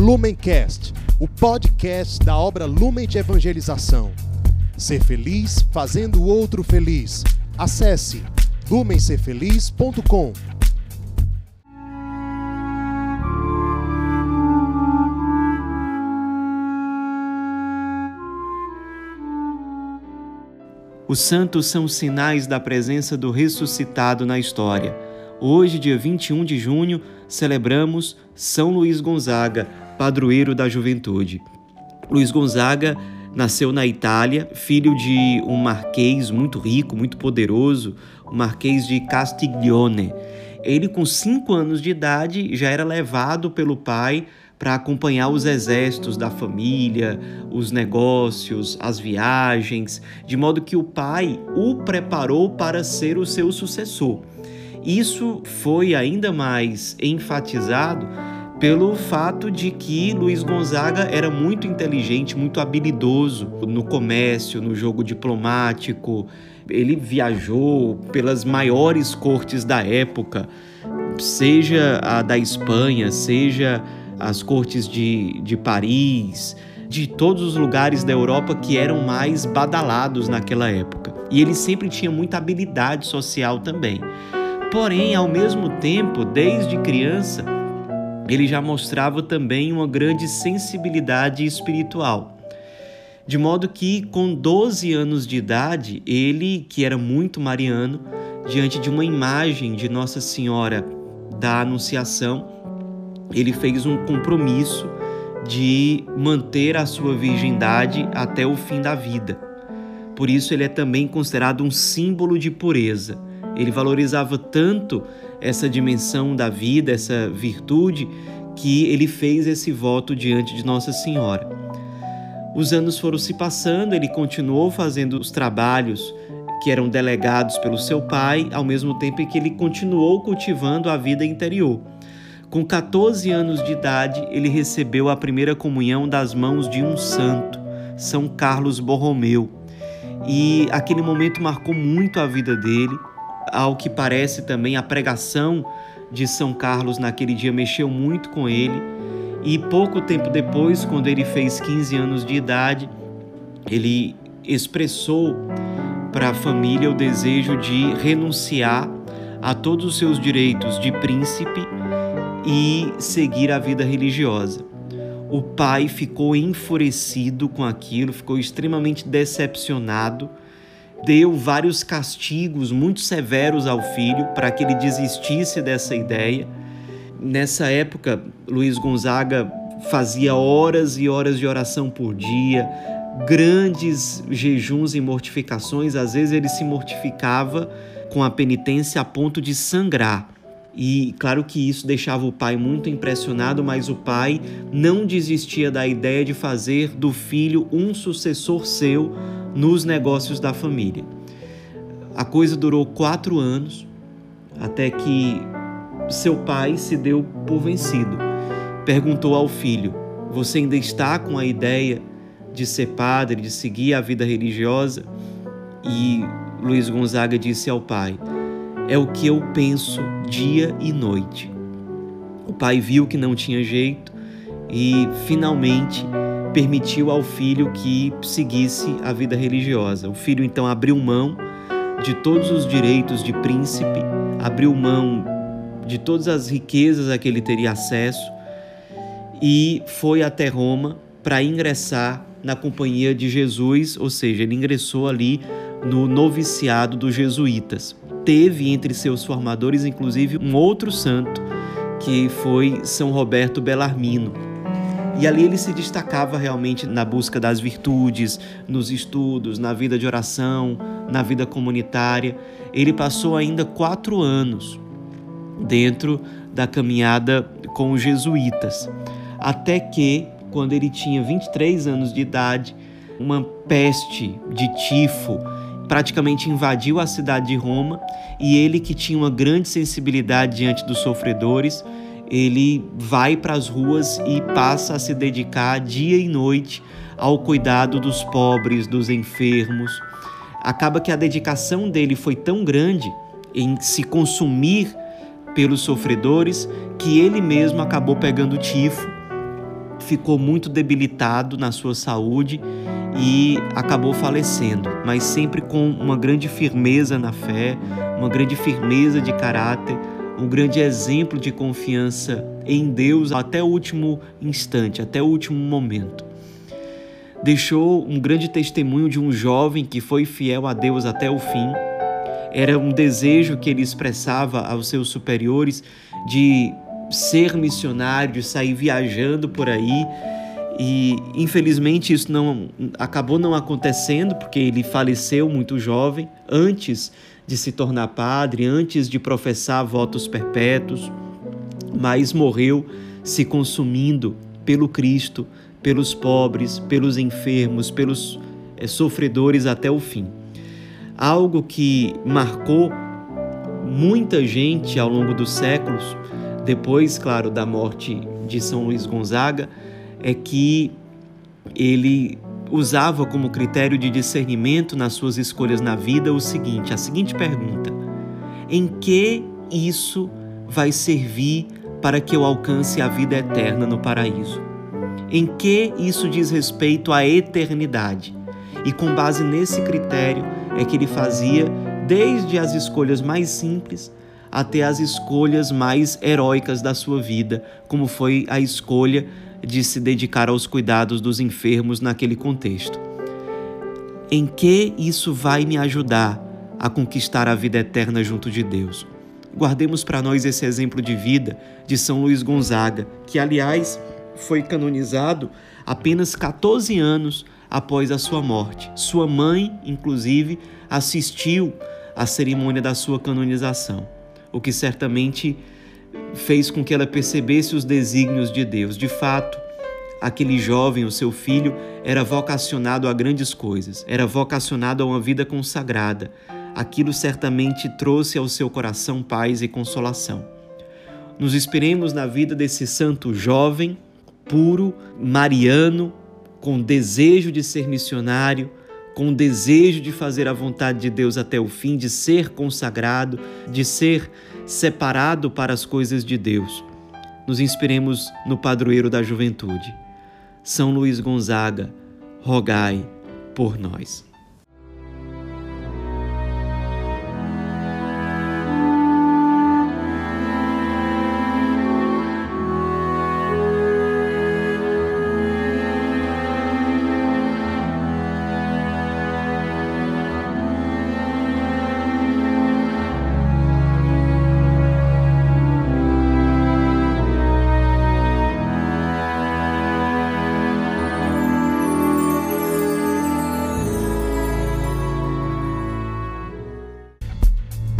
Lumencast, o podcast da obra Lumen de Evangelização. Ser feliz fazendo o outro feliz. Acesse lumencerfeliz.com. Os santos são sinais da presença do ressuscitado na história. Hoje, dia 21 de junho, celebramos São Luís Gonzaga, padroeiro da juventude. Luís Gonzaga nasceu na Itália, filho de um marquês muito rico, muito poderoso, o marquês de Castiglione. Ele, com cinco anos de idade, já era levado pelo pai para acompanhar os exércitos da família, os negócios, as viagens, de modo que o pai o preparou para ser o seu sucessor. Isso foi ainda mais enfatizado pelo fato de que Luiz Gonzaga era muito inteligente, muito habilidoso no comércio, no jogo diplomático. Ele viajou pelas maiores cortes da época, seja a da Espanha, seja as cortes de, de Paris, de todos os lugares da Europa que eram mais badalados naquela época. E ele sempre tinha muita habilidade social também. Porém, ao mesmo tempo, desde criança, ele já mostrava também uma grande sensibilidade espiritual. De modo que, com 12 anos de idade, ele, que era muito mariano, diante de uma imagem de Nossa Senhora da Anunciação, ele fez um compromisso de manter a sua virgindade até o fim da vida. Por isso, ele é também considerado um símbolo de pureza. Ele valorizava tanto essa dimensão da vida, essa virtude, que ele fez esse voto diante de Nossa Senhora. Os anos foram se passando, ele continuou fazendo os trabalhos que eram delegados pelo seu pai, ao mesmo tempo que ele continuou cultivando a vida interior. Com 14 anos de idade, ele recebeu a primeira comunhão das mãos de um santo, São Carlos Borromeu. E aquele momento marcou muito a vida dele. Ao que parece também, a pregação de São Carlos naquele dia mexeu muito com ele. E pouco tempo depois, quando ele fez 15 anos de idade, ele expressou para a família o desejo de renunciar a todos os seus direitos de príncipe e seguir a vida religiosa. O pai ficou enfurecido com aquilo, ficou extremamente decepcionado, deu vários castigos muito severos ao filho para que ele desistisse dessa ideia. Nessa época, Luiz Gonzaga fazia horas e horas de oração por dia, grandes jejuns e mortificações, às vezes ele se mortificava com a penitência a ponto de sangrar e claro que isso deixava o pai muito impressionado, mas o pai não desistia da ideia de fazer do filho um sucessor seu nos negócios da família. A coisa durou quatro anos até que seu pai se deu por vencido. Perguntou ao filho: Você ainda está com a ideia de ser padre, de seguir a vida religiosa? E Luiz Gonzaga disse ao pai: é o que eu penso dia e noite. O pai viu que não tinha jeito e finalmente permitiu ao filho que seguisse a vida religiosa. O filho então abriu mão de todos os direitos de príncipe, abriu mão de todas as riquezas a que ele teria acesso e foi até Roma para ingressar na companhia de Jesus, ou seja, ele ingressou ali no noviciado dos jesuítas teve entre seus formadores, inclusive, um outro santo, que foi São Roberto Bellarmino. E ali ele se destacava realmente na busca das virtudes, nos estudos, na vida de oração, na vida comunitária. Ele passou ainda quatro anos dentro da caminhada com os jesuítas, até que, quando ele tinha 23 anos de idade, uma peste de tifo praticamente invadiu a cidade de Roma e ele, que tinha uma grande sensibilidade diante dos sofredores, ele vai para as ruas e passa a se dedicar dia e noite ao cuidado dos pobres, dos enfermos. Acaba que a dedicação dele foi tão grande em se consumir pelos sofredores que ele mesmo acabou pegando tifo ficou muito debilitado na sua saúde e acabou falecendo, mas sempre com uma grande firmeza na fé, uma grande firmeza de caráter, um grande exemplo de confiança em Deus até o último instante, até o último momento. Deixou um grande testemunho de um jovem que foi fiel a Deus até o fim. Era um desejo que ele expressava aos seus superiores de ser missionário, sair viajando por aí. E infelizmente isso não acabou não acontecendo porque ele faleceu muito jovem, antes de se tornar padre, antes de professar votos perpétuos, mas morreu se consumindo pelo Cristo, pelos pobres, pelos enfermos, pelos é, sofredores até o fim. Algo que marcou muita gente ao longo dos séculos, depois, claro, da morte de São Luís Gonzaga, é que ele usava como critério de discernimento nas suas escolhas na vida o seguinte, a seguinte pergunta: em que isso vai servir para que eu alcance a vida eterna no paraíso? Em que isso diz respeito à eternidade? E com base nesse critério é que ele fazia desde as escolhas mais simples até as escolhas mais heróicas da sua vida, como foi a escolha de se dedicar aos cuidados dos enfermos naquele contexto. Em que isso vai me ajudar a conquistar a vida eterna junto de Deus? Guardemos para nós esse exemplo de vida de São Luís Gonzaga, que, aliás, foi canonizado apenas 14 anos após a sua morte. Sua mãe, inclusive, assistiu à cerimônia da sua canonização, o que certamente fez com que ela percebesse os desígnios de Deus. De fato, aquele jovem, o seu filho, era vocacionado a grandes coisas, era vocacionado a uma vida consagrada. Aquilo certamente trouxe ao seu coração paz e consolação. Nos inspiremos na vida desse santo jovem, puro, mariano, com desejo de ser missionário, com desejo de fazer a vontade de Deus até o fim, de ser consagrado, de ser separado para as coisas de Deus. Nos inspiremos no padroeiro da juventude. São Luís Gonzaga, rogai por nós.